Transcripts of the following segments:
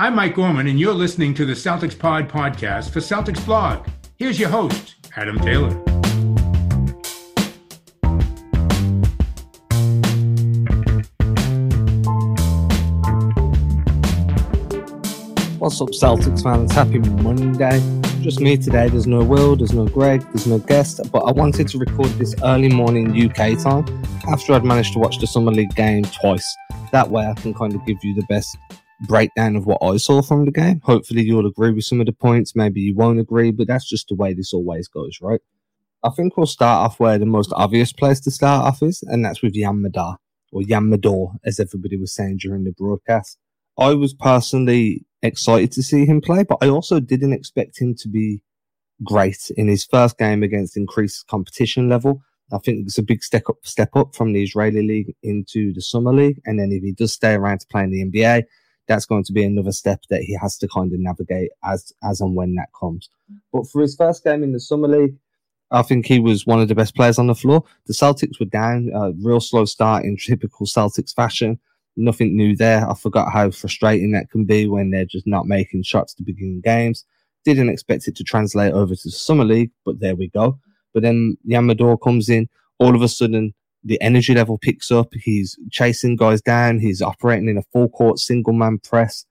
I'm Mike Gorman, and you're listening to the Celtics Pod podcast for Celtics Blog. Here's your host, Adam Taylor. What's up, Celtics fans? Happy Monday. Just me today. There's no Will, there's no Greg, there's no guest, but I wanted to record this early morning UK time after I'd managed to watch the Summer League game twice. That way I can kind of give you the best breakdown of what I saw from the game. Hopefully you'll agree with some of the points. Maybe you won't agree, but that's just the way this always goes, right? I think we'll start off where the most obvious place to start off is, and that's with Yam Madar, or Yam Mador, as everybody was saying during the broadcast. I was personally excited to see him play, but I also didn't expect him to be great in his first game against increased competition level. I think it's a big step up, step up from the Israeli league into the summer league. And then if he does stay around to play in the NBA, that's going to be another step that he has to kind of navigate as, as and when that comes. But for his first game in the summer league, I think he was one of the best players on the floor. The Celtics were down, uh, real slow start in typical Celtics fashion nothing new there. I forgot how frustrating that can be when they're just not making shots to begin games. Didn't expect it to translate over to the Summer League, but there we go. But then Yamador comes in, all of a sudden the energy level picks up. He's chasing guys down. He's operating in a full court single man press.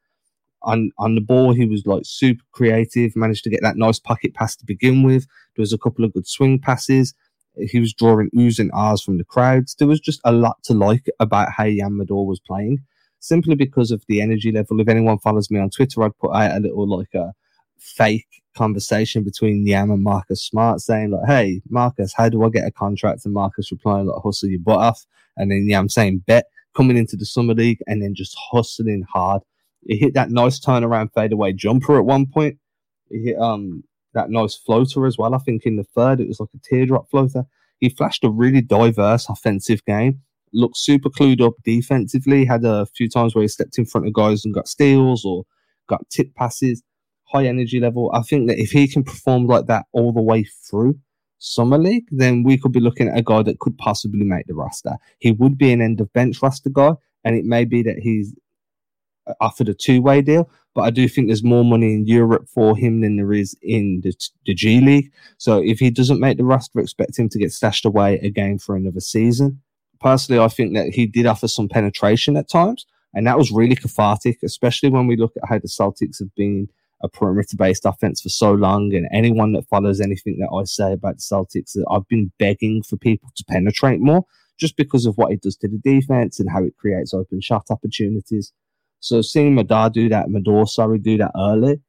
On on the ball, he was like super creative. Managed to get that nice pocket pass to begin with. There was a couple of good swing passes. He was drawing oohs and ahs from the crowds. There was just a lot to like about how Yam Mador was playing, simply because of the energy level. If anyone follows me on Twitter, I'd put out a little like a fake conversation between Yam and Marcus Smart saying like, Hey, Marcus, how do I get a contract? And Marcus replying like, hustle your butt off. And then Yam saying, bet coming into the summer league and then just hustling hard. He hit that nice turnaround fadeaway jumper at one point. He hit, um, that nice floater as well. I think in the third, it was like a teardrop floater. He flashed a really diverse offensive game, looked super clued up defensively, had a few times where he stepped in front of guys and got steals or got tip passes, high energy level. I think that if he can perform like that all the way through Summer League, then we could be looking at a guy that could possibly make the roster. He would be an end of bench roster guy, and it may be that he's offered a two way deal, but I do think there's more money in Europe for him than there is in the, the G League. So if he doesn't make the roster, expect him to get stashed away again for another season. Personally, I think that he did offer some penetration at times, and that was really cathartic, especially when we look at how the Celtics have been a perimeter based offense for so long. And anyone that follows anything that I say about the Celtics, I've been begging for people to penetrate more just because of what it does to the defense and how it creates open shot opportunities. So seeing Madar do that, Mador, sorry, do that early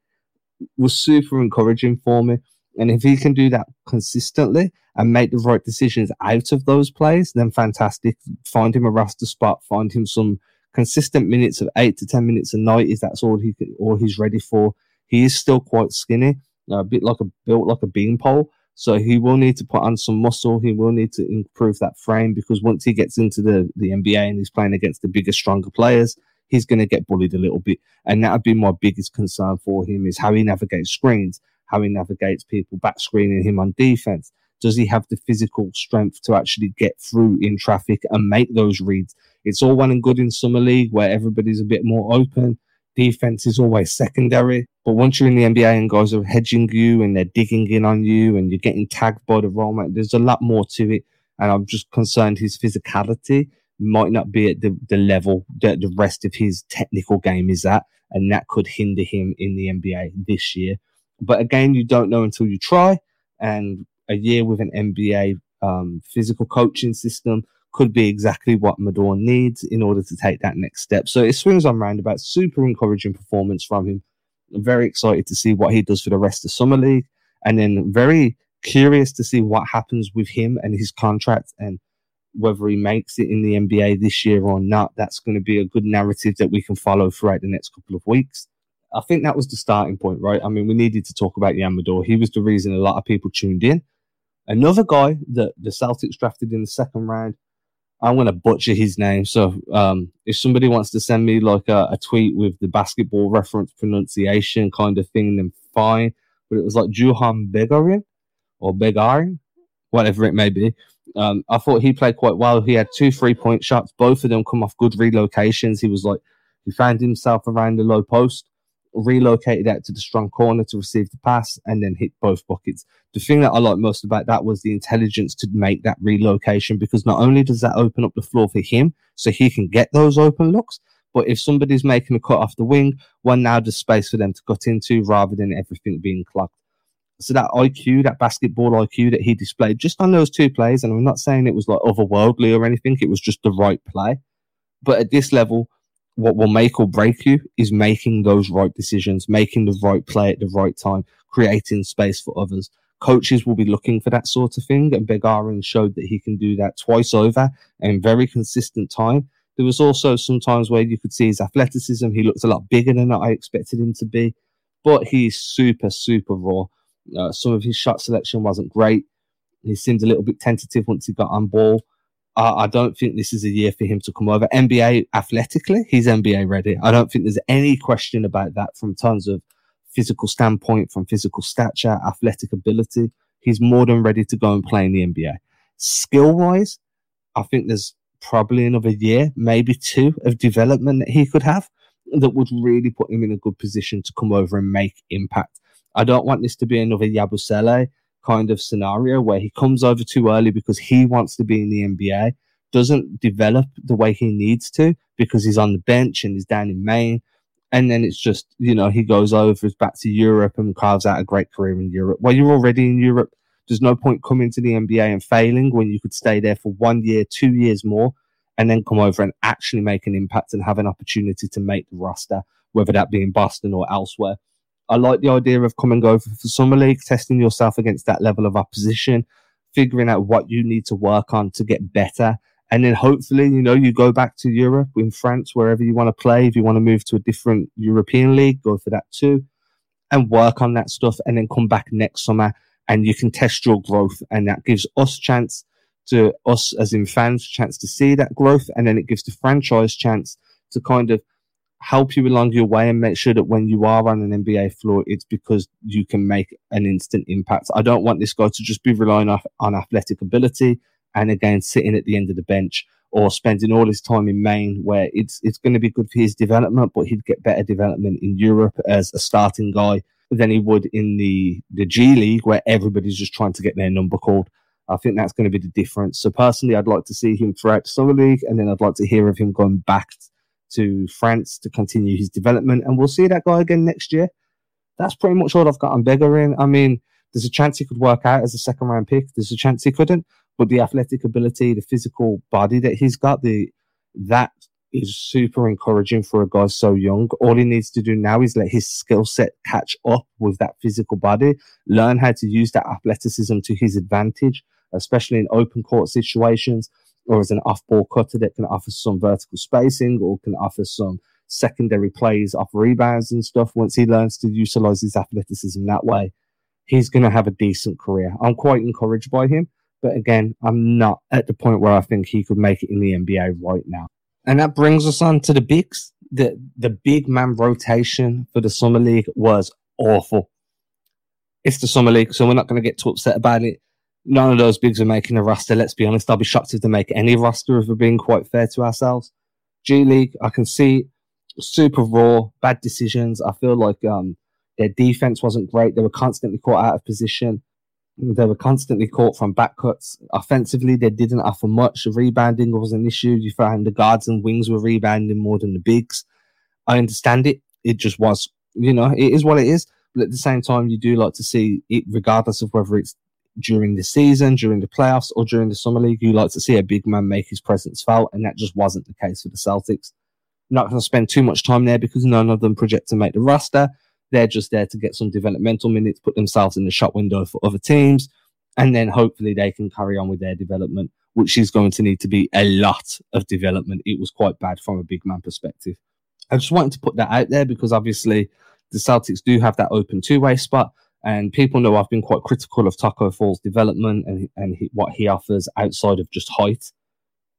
was super encouraging for me. And if he can do that consistently and make the right decisions out of those plays, then fantastic. Find him a roster spot, find him some consistent minutes of eight to 10 minutes a night if that's all he all he's ready for. He is still quite skinny, a bit like a built like a beanpole. So he will need to put on some muscle. He will need to improve that frame because once he gets into the, the NBA and he's playing against the bigger, stronger players, he's going to get bullied a little bit. And that would be my biggest concern for him is how he navigates screens, how he navigates people back screening him on defense. Does he have the physical strength to actually get through in traffic and make those reads? It's all well and good in summer league where everybody's a bit more open. Defense is always secondary. But once you're in the NBA and guys are hedging you and they're digging in on you and you're getting tagged by the role, there's a lot more to it. And I'm just concerned his physicality might not be at the, the level that the rest of his technical game is at, and that could hinder him in the NBA this year. But again, you don't know until you try, and a year with an NBA um, physical coaching system could be exactly what Mador needs in order to take that next step. So it swings on roundabout. Super encouraging performance from him. Very excited to see what he does for the rest of Summer League, and then very curious to see what happens with him and his contract and whether he makes it in the NBA this year or not, that's going to be a good narrative that we can follow throughout the next couple of weeks. I think that was the starting point, right? I mean, we needed to talk about Yamador. He was the reason a lot of people tuned in. Another guy that the Celtics drafted in the second round, I'm going to butcher his name. So um, if somebody wants to send me like a, a, tweet with the basketball reference pronunciation kind of thing, then fine. But it was like Juhann Begarin or Begarin, whatever it may be. Um, I thought he played quite well. He had two three point shots, both of them come off good relocations. He was like, he found himself around the low post. Relocated out to the strong corner to receive the pass, and then hit both buckets. The thing that I like most about that was the intelligence to make that relocation because not only does that open up the floor for him so he can get those open looks, but if somebody's making a cut off the wing, one now there's space for them to cut into rather than everything being clogged. So that IQ, that basketball IQ that he displayed just on those two plays, and I'm not saying it was like otherworldly or anything, it was just the right play. But at this level, what will make or break you is making those right decisions, making the right play at the right time, creating space for others. Coaches will be looking for that sort of thing, and Begarin showed that he can do that twice over in very consistent time. There was also some times where you could see his athleticism. He looked a lot bigger than I expected him to be, but he's super, super raw. Uh, some of his shot selection wasn't great. He seemed a little bit tentative once he got on ball. Uh, I don't think this is a year for him to come over. NBA athletically, he's NBA ready. I don't think there's any question about that from tons of physical standpoint, from physical stature, athletic ability. He's more than ready to go and play in the NBA. Skill wise, I think there's probably another year, maybe two of development that he could have that would really put him in a good position to come over and make impact. I don't want this to be another Yabusele kind of scenario where he comes over too early because he wants to be in the NBA, doesn't develop the way he needs to because he's on the bench and he's down in Maine. And then it's just, you know, he goes over, back to Europe and carves out a great career in Europe. Well, you're already in Europe. There's no point coming to the NBA and failing when you could stay there for one year, two years more, and then come over and actually make an impact and have an opportunity to make the roster, whether that be in Boston or elsewhere. I like the idea of come coming over for summer league, testing yourself against that level of opposition, figuring out what you need to work on to get better. And then hopefully, you know, you go back to Europe in France, wherever you want to play. If you want to move to a different European league, go for that too and work on that stuff and then come back next summer and you can test your growth. And that gives us chance to us as in fans chance to see that growth. And then it gives the franchise chance to kind of help you along your way and make sure that when you are on an NBA floor, it's because you can make an instant impact. I don't want this guy to just be relying off, on athletic ability and again sitting at the end of the bench or spending all his time in Maine, where it's it's going to be good for his development, but he'd get better development in Europe as a starting guy than he would in the the G League, where everybody's just trying to get their number called. I think that's going to be the difference. So personally, I'd like to see him throughout the summer league, and then I'd like to hear of him going back to France to continue his development. And we'll see that guy again next year. That's pretty much all I've got on Begarin. I mean, there's a chance he could work out as a second round pick. There's a chance he couldn't, but the athletic ability, the physical body that he's got, the that is super encouraging for a guy so young. All he needs to do now is let his skill set catch up with that physical body, learn how to use that athleticism to his advantage, especially in open court situations or as an off ball cutter that can offer some vertical spacing or can offer some secondary plays off rebounds and stuff. Once he learns to utilize his athleticism that way, he's going to have a decent career. I'm quite encouraged by him. But again, I'm not at the point where I think he could make it in the NBA right now. And that brings us on to the bigs. The, the big man rotation for the Summer League was awful. It's the Summer League, so we're not going to get too upset about it none of those bigs are making a roster. Let's be honest. I'll be shocked if they make any roster if we're being quite fair to ourselves. G League, I can see super raw, bad decisions. I feel like um, their defense wasn't great. They were constantly caught out of position. They were constantly caught from back cuts. Offensively, they didn't offer much. Rebounding was an issue. You found the guards and wings were rebounding more than the bigs. I understand it. It just was, you know, it is what it is. But at the same time, you do like to see it, regardless of whether it's during the season, during the playoffs, or during the summer league, you like to see a big man make his presence felt, and that just wasn't the case for the Celtics. not going to spend too much time there because none of them project to make the roster. They're just there to get some developmental minutes, put themselves in the shot window for other teams, and then hopefully they can carry on with their development, which is going to need to be a lot of development. It was quite bad from a big man perspective. I just wanted to put that out there because obviously the Celtics do have that open two way spot. And people know I've been quite critical of Taco Fall's development and, and he, what he offers outside of just height.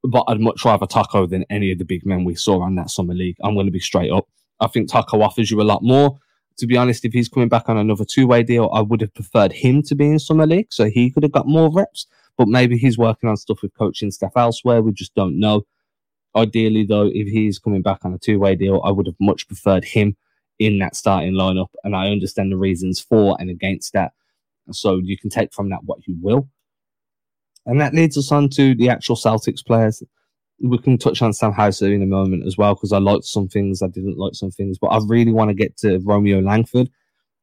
But I'd much rather Taco than any of the big men we saw on that summer league. I'm going to be straight up. I think Taco offers you a lot more. To be honest, if he's coming back on another two way deal, I would have preferred him to be in summer league so he could have got more reps. But maybe he's working on stuff with coaching staff elsewhere. We just don't know. Ideally, though, if he's coming back on a two way deal, I would have much preferred him in that starting lineup. And I understand the reasons for and against that. So you can take from that what you will. And that leads us on to the actual Celtics players. We can touch on Sam Hauser in a moment as well, because I liked some things, I didn't like some things, but I really want to get to Romeo Langford.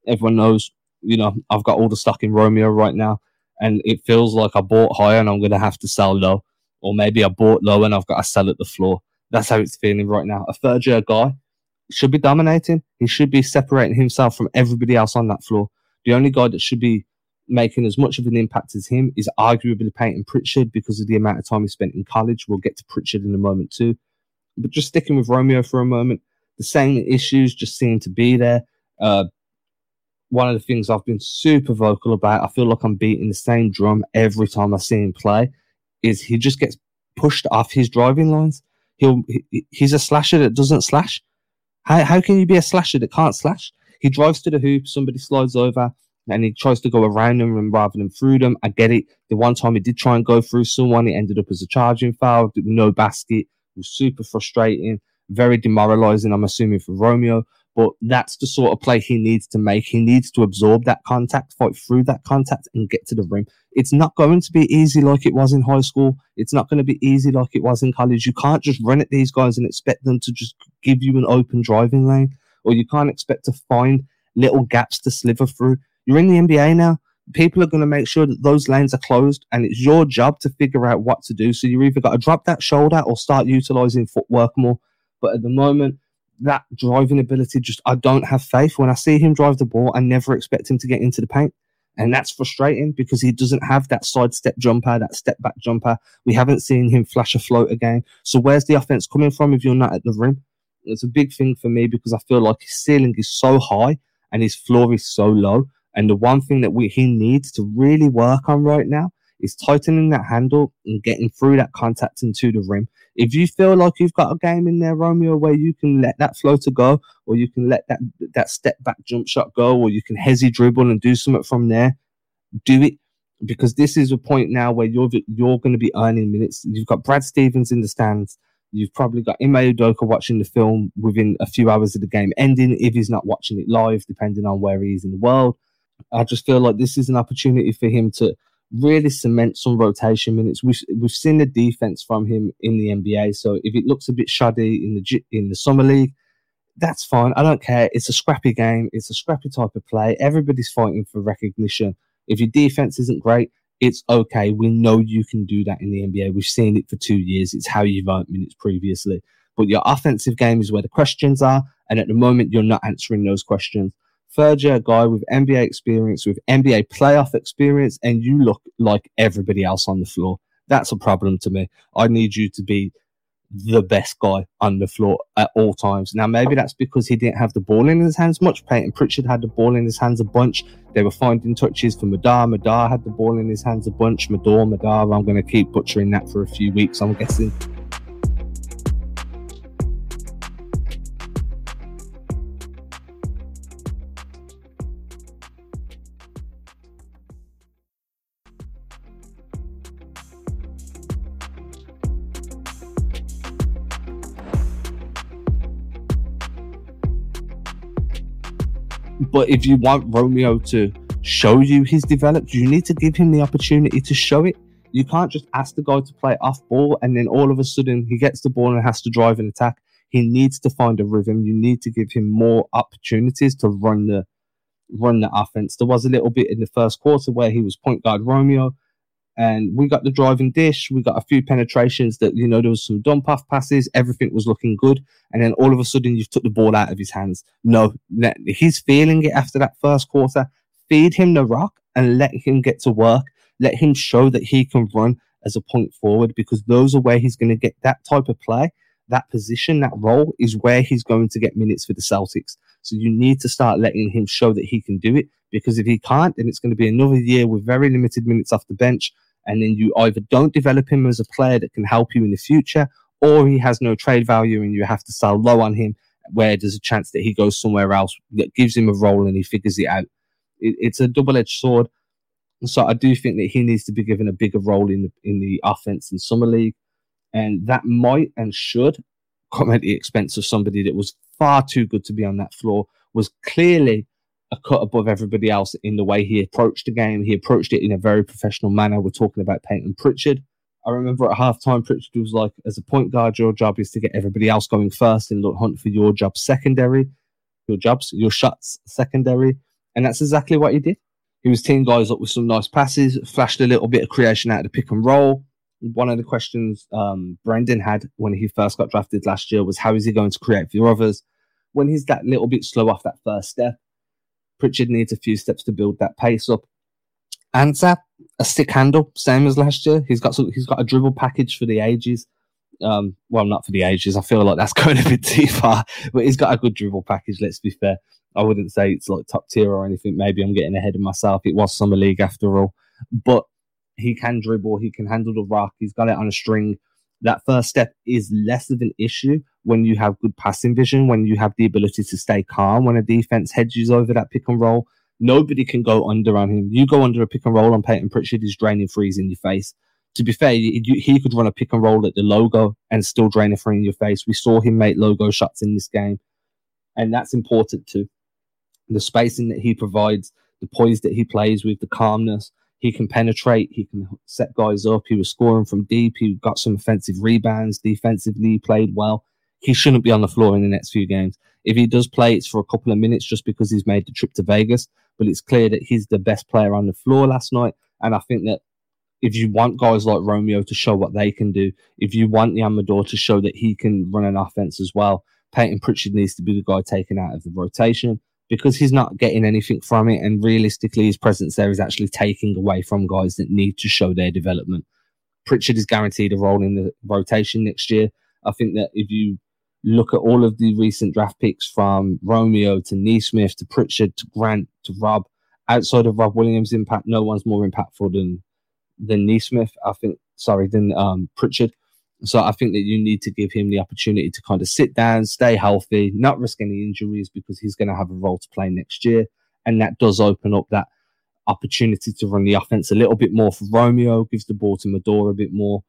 Everyone knows, you know, I've got all the stock in Romeo right now, and it feels like I bought high and I'm going to have to sell low, or maybe I bought low and I've got to sell at the floor. That's how it's feeling right now. A third year guy should be dominating. He should be separating himself from everybody else on that floor. The only guy that should be making as much of an impact as him is arguably Payton Pritchard because of the amount of time he spent in college. We'll get to Pritchard in a moment too. But just sticking with Romeo for a moment, the same issues just seem to be there. Uh, one of the things I've been super vocal about, I feel like I'm beating the same drum every time I see him play, is he just gets pushed off his driving lines. He'll he, he's a slasher that doesn't slash. How how can you be a slasher that can't slash? He drives to the hoop, somebody slides over, and he tries to go around them rather than through them. I get it. The one time he did try and go through someone, it ended up as a charging foul, no basket. It was super frustrating, very demoralizing, I'm assuming, for Romeo. But that's the sort of play he needs to make. He needs to absorb that contact, fight through that contact, and get to the rim. It's not going to be easy like it was in high school. It's not going to be easy like it was in college. You can't just run at these guys and expect them to just give you an open driving lane, or you can't expect to find little gaps to sliver through. You're in the NBA now. People are going to make sure that those lanes are closed, and it's your job to figure out what to do. So you either got to drop that shoulder or start utilizing footwork more. But at the moment, that driving ability just I don't have faith. When I see him drive the ball, I never expect him to get into the paint. And that's frustrating because he doesn't have that sidestep jumper, that step back jumper. We haven't seen him flash a float again. So where's the offense coming from if you're not at the rim? It's a big thing for me because I feel like his ceiling is so high and his floor is so low. And the one thing that we, he needs to really work on right now is tightening that handle and getting through that contact into the rim. If you feel like you've got a game in there, Romeo, where you can let that floater go, or you can let that that step back jump shot go, or you can hezzy dribble and do something from there, do it. Because this is a point now where you're you're going to be earning minutes. You've got Brad Stevens in the stands. You've probably got Ime Udoka watching the film within a few hours of the game ending, if he's not watching it live, depending on where he is in the world. I just feel like this is an opportunity for him to really cement some rotation minutes. We've we've seen the defense from him in the NBA. So if it looks a bit shoddy in the in the summer league, that's fine. I don't care. It's a scrappy game. It's a scrappy type of play. Everybody's fighting for recognition. If your defense isn't great, it's okay. We know you can do that in the NBA. We've seen it for two years. It's how you've earned minutes previously. But your offensive game is where the questions are. And at the moment, you're not answering those questions third year guy with NBA experience, with NBA playoff experience, and you look like everybody else on the floor. That's a problem to me. I need you to be the best guy on the floor at all times. Now, maybe that's because he didn't have the ball in his hands much. Payton Pritchard had the ball in his hands a bunch. They were finding touches for Madar. Madar had the ball in his hands a bunch. Mador, Madar. I'm going to keep butchering that for a few weeks, I'm guessing. But if you want Romeo to show you he's developed, you need to give him the opportunity to show it. You can't just ask the guy to play off ball and then all of a sudden he gets the ball and has to drive and attack. He needs to find a rhythm. You need to give him more opportunities to run the run the offense. There was a little bit in the first quarter where he was point guard Romeo and we got the driving dish. We got a few penetrations that, you know, there was some dump off passes. Everything was looking good. And then all of a sudden you've took the ball out of his hands. No, he's feeling it after that first quarter. Feed him the rock and let him get to work. Let him show that he can run as a point forward because those are where he's going to get that type of play. That position, that role is where he's going to get minutes for the Celtics. So you need to start letting him show that he can do it because if he can't, then it's going to be another year with very limited minutes off the bench and then you either don't develop him as a player that can help you in the future, or he has no trade value and you have to sell low on him, where there's a chance that he goes somewhere else that gives him a role and he figures it out. It, it's a double edged sword. So I do think that he needs to be given a bigger role in the, in the offense in summer league, and that might and should come at the expense of somebody that was far too good to be on that floor was clearly a cut above everybody else in the way he approached the game. He approached it in a very professional manner. We're talking about Payton Pritchard. I remember at halftime, Pritchard was like, as a point guard, your job is to get everybody else going first and look, hunt for your job secondary, your jobs, your shots secondary. And that's exactly what he did. He was team guys up with some nice passes, flashed a little bit of creation out of the pick and roll. One of the questions um, Brendan had when he first got drafted last year was how is he going to create for others? When he's that little bit slow off that first step, Pritchard needs a few steps to build that pace up. Answer a stick handle, same as last year. He's got he's got a dribble package for the ages. Um, well, not for the ages. I feel like that's going a bit too far, but he's got a good dribble package. Let's be fair. I wouldn't say it's like top tier or anything. Maybe I'm getting ahead of myself. It was summer league after all, but he can dribble. He can handle the rock. He's got it on a string. That first step is less of an issue when you have good passing vision, when you have the ability to stay calm, when a defense hedges over that pick and roll. Nobody can go under on him. You go under a pick and roll on Payton Pritchard, he's draining threes in your face. To be fair, you, he could run a pick and roll at the logo and still drain a three in your face. We saw him make logo shots in this game, and that's important too. The spacing that he provides, the poise that he plays with, the calmness, he can penetrate. He can set guys up. He was scoring from deep. He got some offensive rebounds. Defensively, played well. He shouldn't be on the floor in the next few games. If he does play, it's for a couple of minutes just because he's made the trip to Vegas. But it's clear that he's the best player on the floor last night. And I think that if you want guys like Romeo to show what they can do, if you want the Amador to show that he can run an offense as well, Payton Pritchard needs to be the guy taken out of the rotation because he's not getting anything from it. And realistically, his presence there is actually taking away from guys that need to show their development. Pritchard is guaranteed a role in the rotation next year. I think that if you look at all of the recent draft picks from Romeo to Nesmith to Pritchard to Grant to Rob, outside of Rob Williams' impact, no one's more impactful than than Nesmith. I think, sorry, than um, Pritchard. So I think that you need to give him the opportunity to kind of sit down, stay healthy, not risk any injuries because he's going to have a role to play next year. And that does open up that opportunity to run the offense a little bit more for Romeo, gives the ball to Mador a bit more.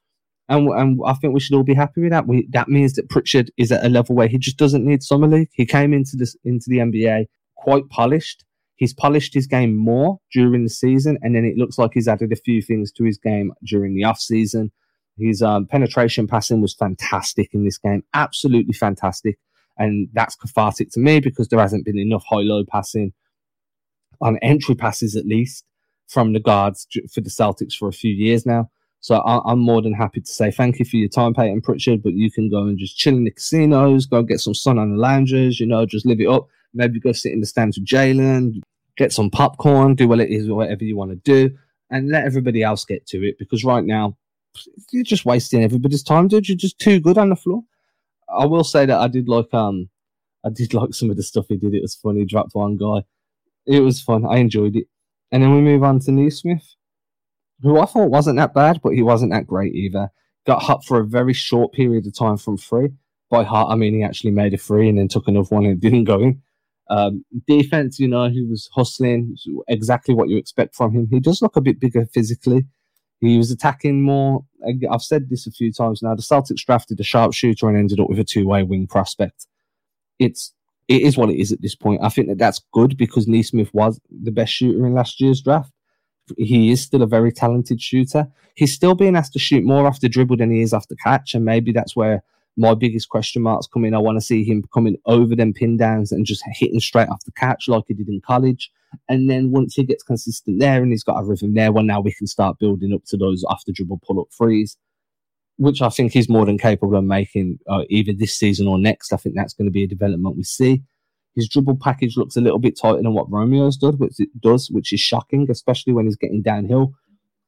And, and I think we should all be happy with that. We, that means that Pritchard is at a level where he just doesn't need summer league. He came into this into the NBA quite polished. He's polished his game more during the season, and then it looks like he's added a few things to his game during the off season. His um, penetration passing was fantastic in this game, absolutely fantastic. And that's cathartic to me because there hasn't been enough high low passing on entry passes, at least from the guards for the Celtics for a few years now. So I, am more than happy to say thank you for your time, Payton Pritchard. But you can go and just chill in the casinos, go get some sun on the lounges, you know, just live it up. Maybe go sit in the stands with Jalen, get some popcorn, do what it is, whatever you want to do, and let everybody else get to it. Because right now, you're just wasting everybody's time, dude. You're just too good on the floor. I will say that I did like um I did like some of the stuff he did. It was funny. He dropped one guy. It was fun. I enjoyed it. And then we move on to Nesmith, who I thought wasn't that bad, but he wasn't that great either. Got hot for a very short period of time from free. By heart, I mean he actually made a free and then took another one and didn't go in. Um, defense, you know, he was hustling, exactly what you expect from him. He does look a bit bigger physically. He was attacking more. I've said this a few times now. The Celtics drafted a sharpshooter and ended up with a two-way wing prospect. It's it is what it is at this point. I think that that's good because Nesmith was the best shooter in last year's draft. He is still a very talented shooter. He's still being asked to shoot more the dribble than he is the catch, and maybe that's where my biggest question marks come in. I want to see him coming over them pin downs and just hitting straight off the catch like he did in college. And then once he gets consistent there and he's got a rhythm there, well, now we can start building up to those after dribble pull up threes, which I think he's more than capable of making uh, either this season or next. I think that's going to be a development we see. His dribble package looks a little bit tighter than what Romeo's does, which it does, which is shocking, especially when he's getting downhill.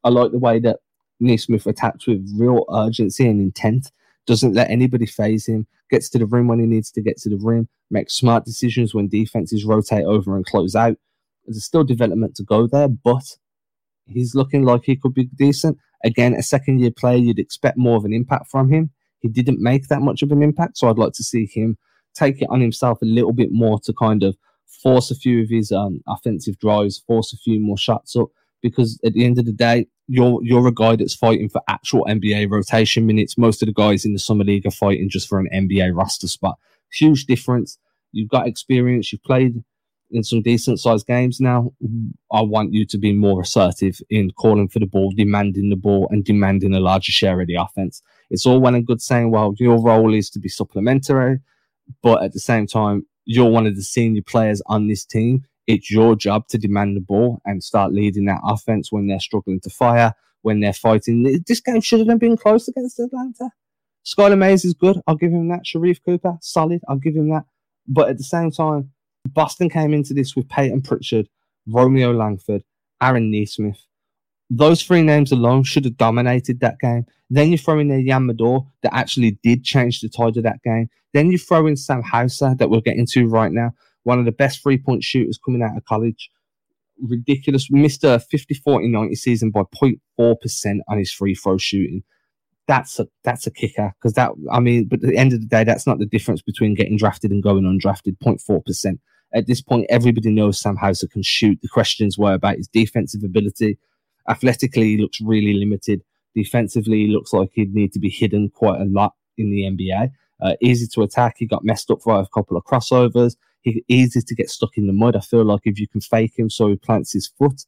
I like the way that Nesmith attacks with real urgency and intent doesn't let anybody phase him, gets to the rim when he needs to get to the rim, makes smart decisions when defenses rotate over and close out. There's still development to go there, but he's looking like he could be decent. Again, a second year player, you'd expect more of an impact from him. He didn't make that much of an impact, so I'd like to see him take it on himself a little bit more to kind of force a few of his um, offensive drives, force a few more shots up. Because at the end of the day, you're you're a guy that's fighting for actual NBA rotation minutes. Most of the guys in the summer league are fighting just for an NBA roster spot. Huge difference. You've got experience. You've played in some decent sized games now. I want you to be more assertive in calling for the ball, demanding the ball, and demanding a larger share of the offense. It's all well and good saying, well, your role is to be supplementary, but at the same time, you're one of the senior players on this team. It's your job to demand the ball and start leading that offense when they're struggling to fire, when they're fighting. This game shouldn't have been close against Atlanta. Skylar Mays is good. I'll give him that. Sharife Cooper, solid. I'll give him that. But at the same time, Boston came into this with Payton Pritchard, Romeo Langford, Aaron Nesmith. Those three names alone should have dominated that game. Then you throw in there Yamador that actually did change the tide of that game. Then you throw in Sam Hauser that we're getting to right now, one of the best three point shooters coming out of college. Ridiculous. Missed a 50 40 90 season by 0.4% on his free throw shooting. That's a that's a kicker because that I mean, but at the end of the day, that's not the difference between getting drafted and going undrafted. 0.4%. At this point, everybody knows Sam Hauser can shoot. The questions were about his defensive ability. Athletically, he looks really limited. Defensively, he looks like he'd need to be hidden quite a lot in the NBA. Uh, easy to attack. He got messed up for a couple of crossovers. He easy to get stuck in the mud. I feel like if you can fake him so he plants his foot,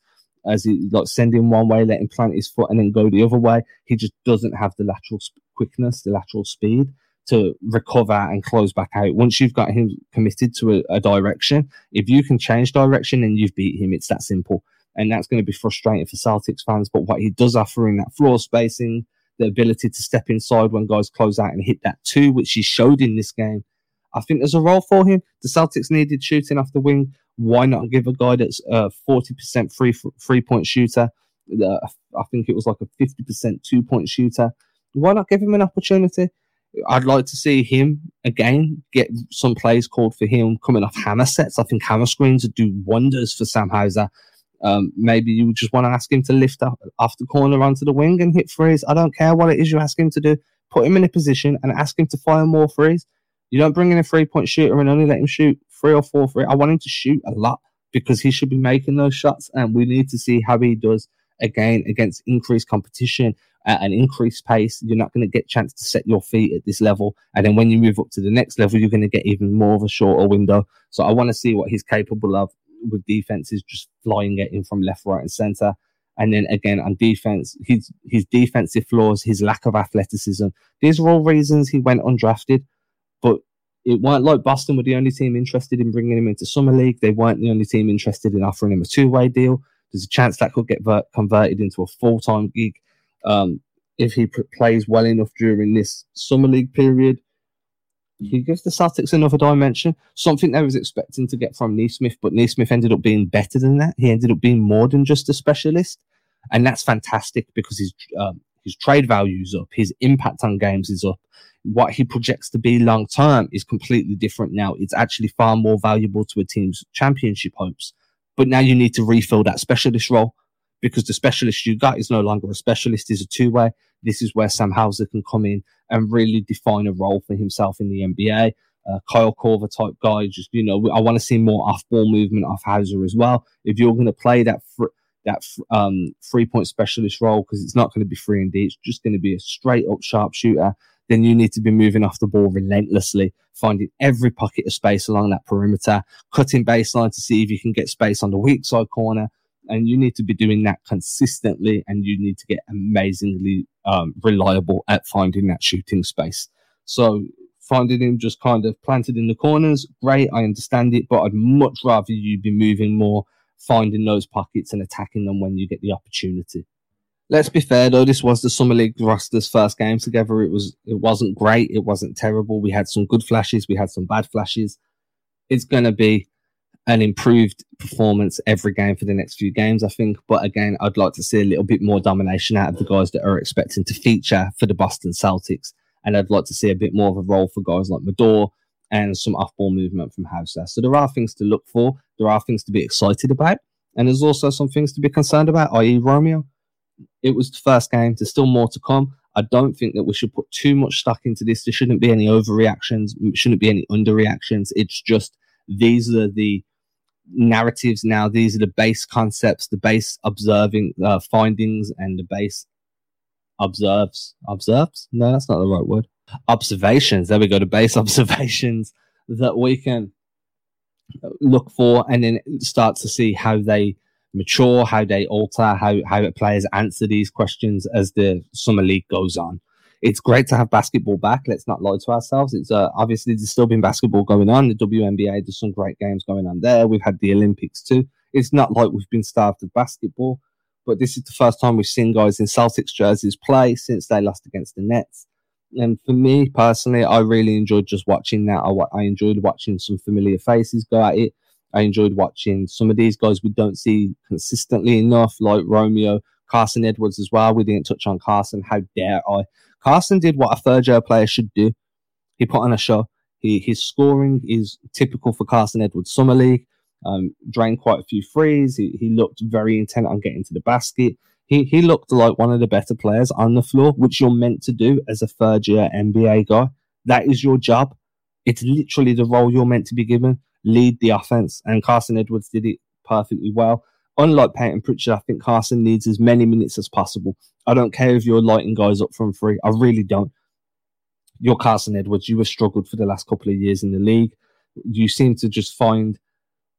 as he like send him one way, let him plant his foot, and then go the other way, he just doesn't have the lateral quickness, the lateral speed to recover and close back out. Once you've got him committed to a, a direction, if you can change direction, and you've beat him. It's that simple. And that's going to be frustrating for Celtics fans. But what he does offer in that floor spacing, the ability to step inside when guys close out and hit that two, which he showed in this game, I think there's a role for him. The Celtics needed shooting off the wing. Why not give a guy that's a 40% free three point shooter? I think it was like a 50% two point shooter. Why not give him an opportunity? I'd like to see him again get some plays called for him coming off hammer sets. I think hammer screens would do wonders for Sam Hauser. Um, maybe you just want to ask him to lift up off the corner onto the wing and hit threes. I don't care what it is you ask him to do. Put him in a position and ask him to fire more threes. You don't bring in a three point shooter and only let him shoot three or four three. I want him to shoot a lot because he should be making those shots, and we need to see how he does again against increased competition at an increased pace. You're not going to get chance to set your feet at this level. And then when you move up to the next level, you're going to get even more of a shorter window. So I want to see what he's capable of with defenses, just flying it in from left, right, and center. And then again on defense, his his defensive flaws, his lack of athleticism. These are all reasons he went undrafted. But it weren't like Boston were the only team interested in bringing him into summer league. They weren't the only team interested in offering him a two way deal. There's a chance that could get converted into a full time gig um, if he plays well enough during this summer league period, he gives the Celtics another dimension. Something they was expecting to get from Nesmith, but Nesmith ended up being better than that. He ended up being more than just a specialist, and that's fantastic because his um, his trade value is up, his impact on games is up. What he projects to be long term is completely different now. It's actually far more valuable to a team's championship hopes. But now you need to refill that specialist role because the specialist you got is no longer a specialist, is a two way. This is where Sam Hauser can come in and really define a role for himself in the NBA. Uh, Kyle Korver type guy, just, you know, I want to see more off ball movement off Hauser as well. If you're going to play that, fr- that um, three point specialist role, because it's not going to be free and D, it's just going to be a straight up sharpshooter, then you need to be moving off the ball relentlessly, finding every pocket of space along that perimeter, cutting baseline to see if you can get space on the weak side corner, and you need to be doing that consistently and you need to get amazingly um, reliable at finding that shooting space. So finding him just kind of planted in the corners great i understand it but i'd much rather you be moving more finding those pockets and attacking them when you get the opportunity. Let's be fair though this was the summer league roster's first game together. It was it wasn't great it wasn't terrible. We had some good flashes we had some bad flashes. It's going to be an improved performance every game for the next few games, I think. But again, I'd like to see a little bit more domination out of the guys that are expecting to feature for the Boston Celtics. And I'd like to see a bit more of a role for guys like Mador and some off ball movement from Hauser. So there are things to look for. There are things to be excited about. And there's also some things to be concerned about, i.e., Romeo. It was the first game. There's still more to come. I don't think that we should put too much stock into this. There shouldn't be any overreactions. Shouldn't be any underreactions. It's just these are the narratives now. These are the base concepts, the base observing uh, findings, and the base observes observes. No, that's not the right word. Observations. There we go. The base observations that we can look for, and then start to see how they mature, how they alter, how how players answer these questions as the summer league goes on. It's great to have basketball back. Let's not lie to ourselves. It's uh, obviously there's still been basketball going on. The WNBA, there's some great games going on there. We've had the Olympics too. It's not like we've been starved of basketball, but this is the first time we've seen guys in Celtics jerseys play since they lost against the Nets. And for me personally, I really enjoyed just watching that. I, I enjoyed watching some familiar faces go at it. I enjoyed watching some of these guys we don't see consistently enough, like Romeo, Carson Edwards as well. We didn't touch on Carson. How dare I? Carson did what a third year player should do. He put on a show. He, his scoring is typical for Carson Edwards Summer League. Um, drained quite a few threes. He, he looked very intent on getting to the basket. He, he looked like one of the better players on the floor, which you're meant to do as a third year NBA guy. That is your job. It's literally the role you're meant to be given lead the offense. And Carson Edwards did it perfectly well. Unlike Payton Pritchard, I think Carson needs as many minutes as possible. I don't care if you're lighting guys up from three. I really don't. You're Carson Edwards. You have struggled for the last couple of years in the league. You seem to just find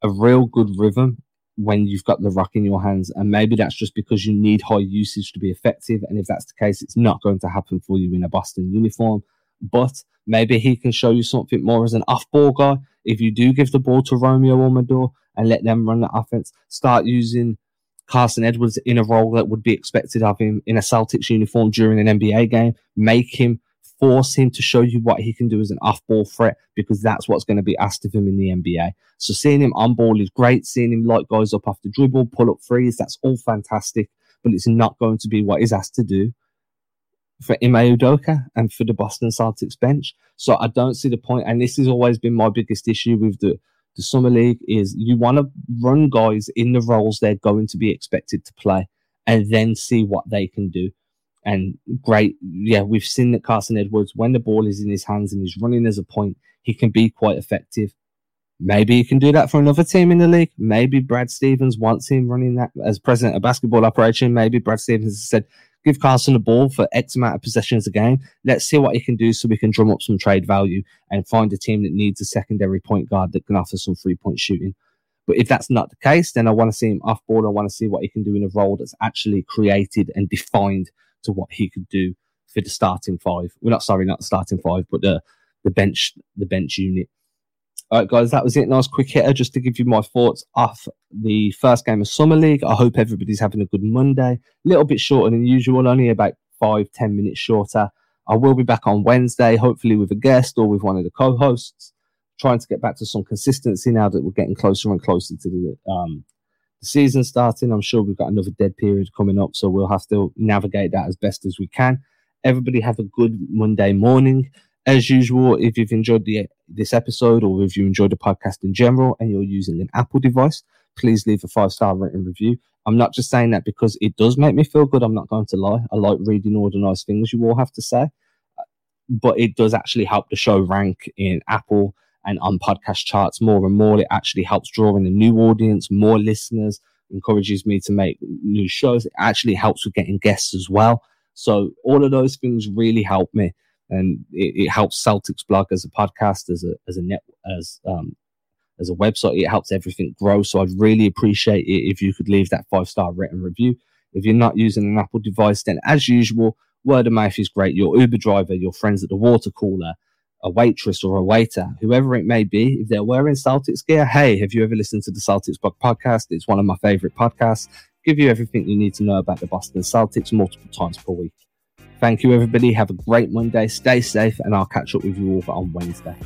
a real good rhythm when you've got the rock in your hands. And maybe that's just because you need high usage to be effective. And if that's the case, it's not going to happen for you in a Boston uniform. But maybe he can show you something more as an off ball guy. If you do give the ball to Romeo or Mador and let them run the offense, start using Carson Edwards in a role that would be expected of him in a Celtics uniform during an NBA game. Make him force him to show you what he can do as an off ball threat because that's what's going to be asked of him in the NBA. So seeing him on ball is great. Seeing him light guys up the dribble, pull up threes, that's all fantastic. But it's not going to be what he's asked to do for Ime Udoka and for the Boston Celtics bench. So I don't see the point, and this has always been my biggest issue with the the summer league is you want to run guys in the roles they're going to be expected to play, and then see what they can do. And great, yeah, we've seen that Carson Edwards, when the ball is in his hands and he's running as a point, he can be quite effective. Maybe he can do that for another team in the league. Maybe Brad Stevens wants him running that as president of basketball operation. Maybe Brad Stevens has said, give Carson the ball for X amount of possessions a game. Let's see what he can do so we can drum up some trade value and find a team that needs a secondary point guard that can offer some three point shooting. But if that's not the case, then I want to see him off ball. I want to see what he can do in a role that's actually created and defined to what he could do for the starting five. We're not sorry, not the starting five, but the the bench the bench unit. All right, guys, that was it. Nice quick hitter just to give you my thoughts off the first game of Summer League. I hope everybody's having a good Monday. A little bit shorter than usual, only about five, ten minutes shorter. I will be back on Wednesday, hopefully with a guest or with one of the co-hosts, trying to get back to some consistency now that we're getting closer and closer to the, um, the season starting. I'm sure we've got another dead period coming up, so we'll have to navigate that as best as we can. Everybody have a good Monday morning as usual, if you've enjoyed the, this episode or if you enjoyed the podcast in general and you're using an Apple device, please leave a five star written review. I'm not just saying that because it does make me feel good. I'm not going to lie. I like reading all the nice things you all have to say, but it does actually help the show rank in Apple and on podcast charts more and more. It actually helps draw in a new audience, more listeners, encourages me to make new shows. It actually helps with getting guests as well. So all of those things really help me and it, it, helps Celtics blog as a podcast, as a as a net as um as a website. It helps everything grow. So I'd really appreciate it if you could leave that five star written review. If you're not using an Apple device, then as usual, word of mouth is great. Your Uber driver, your friends at the water cooler, a waitress or a waiter, whoever it may be, if they're wearing Celtics gear, hey, have you ever listened to the Celtics Blog podcast? It's one of my favorite podcasts. Give you everything you need to know about the Boston Celtics multiple times per week. Thank you, everybody. Have a great Monday. Stay safe, and I'll catch up with you all on Wednesday.